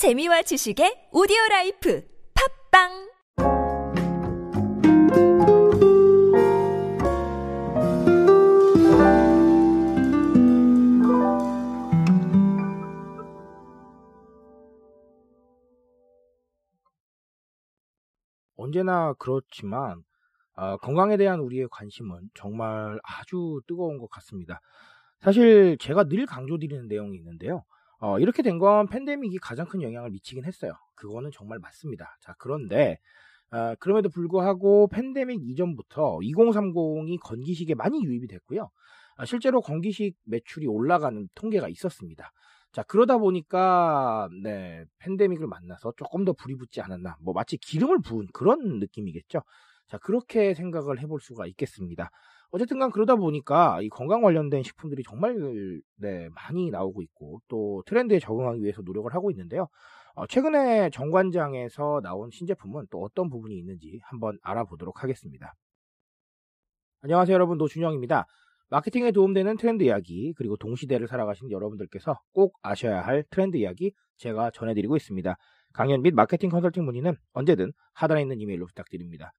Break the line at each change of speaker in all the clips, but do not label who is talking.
재미와 지식의 오디오 라이프 팝빵
언제나 그렇지만 아, 건강에 대한 우리의 관심은 정말 아주 뜨거운 것 같습니다. 사실 제가 늘 강조드리는 내용이 있는데요. 어, 이렇게 된 건 팬데믹이 가장 큰 영향을 미치긴 했어요. 그거는 정말 맞습니다. 자, 그런데 어, 그럼에도 불구하고 팬데믹 이전부터 2030이 건기식에 많이 유입이 됐고요. 아, 실제로 건기식 매출이 올라가는 통계가 있었습니다. 자, 그러다 보니까, 네, 팬데믹을 만나서 조금 더 불이 붙지 않았나. 뭐, 마치 기름을 부은 그런 느낌이겠죠. 자, 그렇게 생각을 해볼 수가 있겠습니다. 어쨌든 간 그러다 보니까 이 건강 관련된 식품들이 정말, 네, 많이 나오고 있고, 또 트렌드에 적응하기 위해서 노력을 하고 있는데요. 어, 최근에 정관장에서 나온 신제품은 또 어떤 부분이 있는지 한번 알아보도록 하겠습니다. 안녕하세요, 여러분. 노준영입니다. 마케팅에 도움되는 트렌드 이야기 그리고 동시대를 살아가신 여러분들께서 꼭 아셔야 할 트렌드 이야기 제가 전해드리고 있습니다. 강연 및 마케팅 컨설팅 문의는 언제든 하단에 있는 이메일로 부탁드립니다.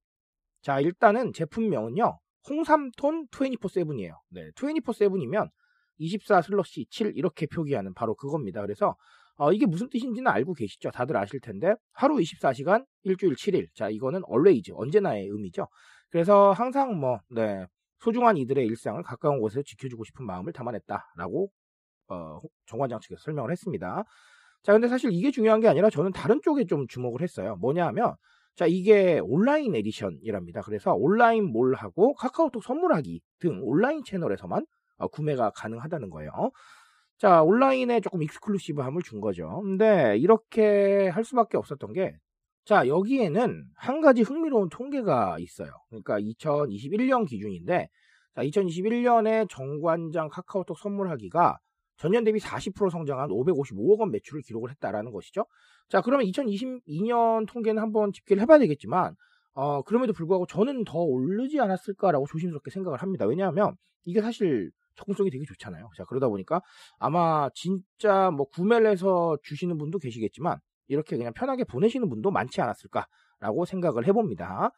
자 일단은 제품명은요 홍삼톤 24-7이에요. 네, 24-7이면 24 슬러시 7 이렇게 표기하는 바로 그겁니다. 그래서 어, 이게 무슨 뜻인지는 알고 계시죠? 다들 아실 텐데 하루 24시간 일주일 7일. 자 이거는 always 언제나의 의미죠. 그래서 항상 뭐 네. 소중한 이들의 일상을 가까운 곳에서 지켜주고 싶은 마음을 담아냈다라고 어, 정관장 측에서 설명을 했습니다. 자, 근데 사실 이게 중요한 게 아니라 저는 다른 쪽에 좀 주목을 했어요. 뭐냐 하면 자, 이게 온라인 에디션이랍니다. 그래서 온라인 몰하고 카카오톡 선물하기 등 온라인 채널에서만 어, 구매가 가능하다는 거예요. 자, 온라인에 조금 익스클루시브함을 준 거죠. 근데 이렇게 할 수밖에 없었던 게 자, 여기에는 한 가지 흥미로운 통계가 있어요. 그러니까 2021년 기준인데, 자, 2021년에 정관장 카카오톡 선물하기가 전년 대비 40% 성장한 555억 원 매출을 기록을 했다라는 것이죠. 자, 그러면 2022년 통계는 한번 집계를 해봐야 되겠지만, 어, 그럼에도 불구하고 저는 더 오르지 않았을까라고 조심스럽게 생각을 합니다. 왜냐하면 이게 사실 접근성이 되게 좋잖아요. 자, 그러다 보니까 아마 진짜 뭐 구매를 해서 주시는 분도 계시겠지만, 이렇게 그냥 편하게 보내시는 분도 많지 않았을까라고 생각을 해봅니다.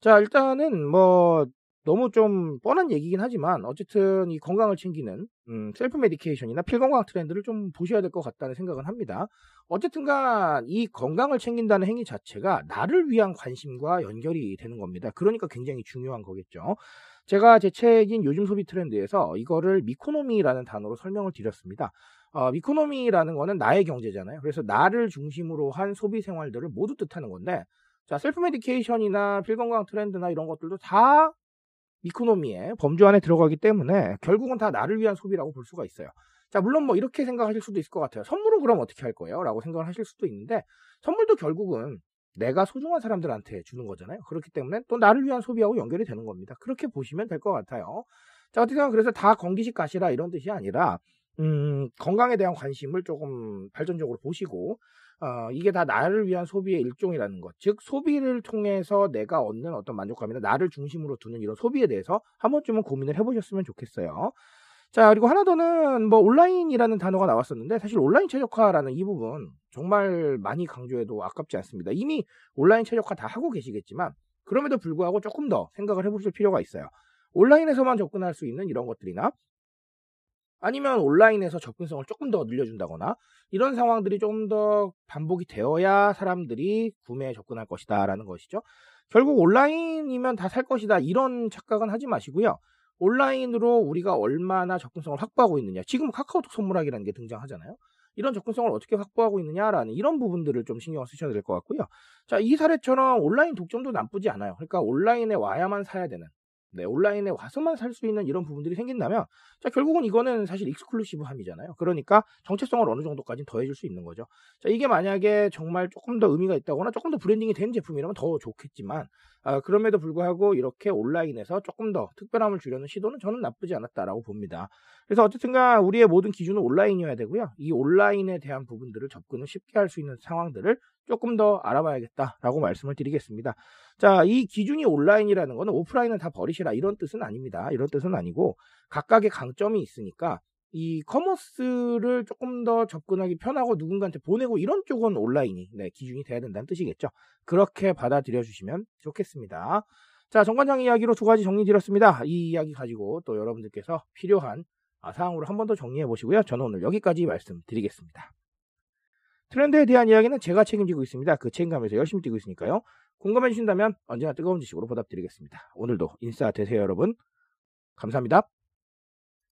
자, 일단은 뭐 너무 좀 뻔한 얘기긴 하지만 어쨌든 이 건강을 챙기는 음, self medication이나 필건강 트렌드를 좀 보셔야 될 것 같다는 생각은 합니다. 어쨌든간 이 건강을 챙긴다는 행위 자체가 나를 위한 관심과 연결이 되는 겁니다. 그러니까 굉장히 중요한 거겠죠. 제가 제 책인 요즘 소비 트렌드에서 이거를 meconomy라는 단어로 설명을 드렸습니다. 어, meconomy라는 거는 나의 경제잖아요. 그래서 나를 중심으로 한 소비 생활들을 모두 뜻하는 건데, 자, self medication이나 필건강 트렌드나 이런 것들도 다 meconomy의 범주 안에 들어가기 때문에 결국은 다 나를 위한 소비라고 볼 수가 있어요. 자, 물론 뭐 이렇게 생각하실 수도 있을 것 같아요. 선물은 그럼 어떻게 할 거예요? 라고 생각을 하실 수도 있는데, 선물도 결국은 내가 소중한 사람들한테 주는 거잖아요. 그렇기 때문에 또 나를 위한 소비하고 연결이 되는 겁니다. 그렇게 보시면 될 것 같아요. 자, 어쨌든 그래서 다 건기식 가시라 이런 뜻이 아니라, 음, 건강에 대한 관심을 조금 발전적으로 보시고, 어, 이게 다 나를 위한 소비의 일종이라는 것. 즉, 소비를 통해서 내가 얻는 어떤 만족감이나 나를 중심으로 두는 이런 소비에 대해서 한 번쯤은 고민을 해보셨으면 좋겠어요. 자, 그리고 하나 더는 뭐 온라인이라는 단어가 나왔었는데 사실 온라인 최적화라는 이 부분 정말 많이 강조해도 아깝지 않습니다. 이미 온라인 최적화 다 하고 계시겠지만 그럼에도 불구하고 조금 더 생각을 해보실 필요가 있어요. 온라인에서만 접근할 수 있는 이런 것들이나 아니면 온라인에서 접근성을 조금 더 늘려준다거나 이런 상황들이 좀 더 반복이 되어야 사람들이 구매에 접근할 것이다 라는 것이죠. 결국 온라인이면 다 살 것이다 이런 착각은 하지 마시고요. 온라인으로 우리가 얼마나 접근성을 확보하고 있느냐. 지금 카카오톡 선물하기라는 게 등장하잖아요. 이런 접근성을 어떻게 확보하고 있느냐라는 이런 부분들을 좀 신경을 쓰셔야 될 것 같고요. 자, 이 사례처럼 온라인 독점도 나쁘지 않아요. 그러니까 온라인에 와야만 사야 되는 네, 온라인에 와서만 살 수 있는 이런 부분들이 생긴다면, 자, 결국은 이거는 사실 exclusive함이잖아요. 그러니까 정체성을 어느 정도까지 더해줄 수 있는 거죠. 자, 이게 만약에 정말 조금 더 의미가 있다거나 조금 더 branding이 된 제품이라면 더 좋겠지만, 아, 그럼에도 불구하고 이렇게 온라인에서 조금 더 특별함을 주려는 시도는 저는 나쁘지 않았다라고 봅니다. 그래서 어쨌든 간 우리의 모든 기준은 온라인이어야 되고요. 이 온라인에 대한 부분들을 접근을 쉽게 할 수 있는 상황들을 조금 더 알아봐야겠다라고 말씀을 드리겠습니다. 자, 이 기준이 온라인이라는 거는 오프라인은 다 버리시라 이런 뜻은 아닙니다. 이런 뜻은 아니고 각각의 강점이 있으니까 e-commerce를 조금 더 접근하기 편하고 누군가한테 보내고 이런 쪽은 온라인이 네, 기준이 돼야 된다는 뜻이겠죠. 그렇게 받아들여 주시면 좋겠습니다. 자, 정관장 이야기로 두 가지 정리 드렸습니다. 이 이야기 가지고 또 여러분들께서 필요한 아, 사항으로 한 번 더 정리해 보시고요. 저는 오늘 여기까지 말씀드리겠습니다. 트렌드에 대한 이야기는 제가 책임지고 있습니다. 그 책임감에서 열심히 뛰고 있으니까요. 공감해 주신다면 언제나 뜨거운 지식으로 보답드리겠습니다. 오늘도 인싸 되세요, 여러분. 감사합니다.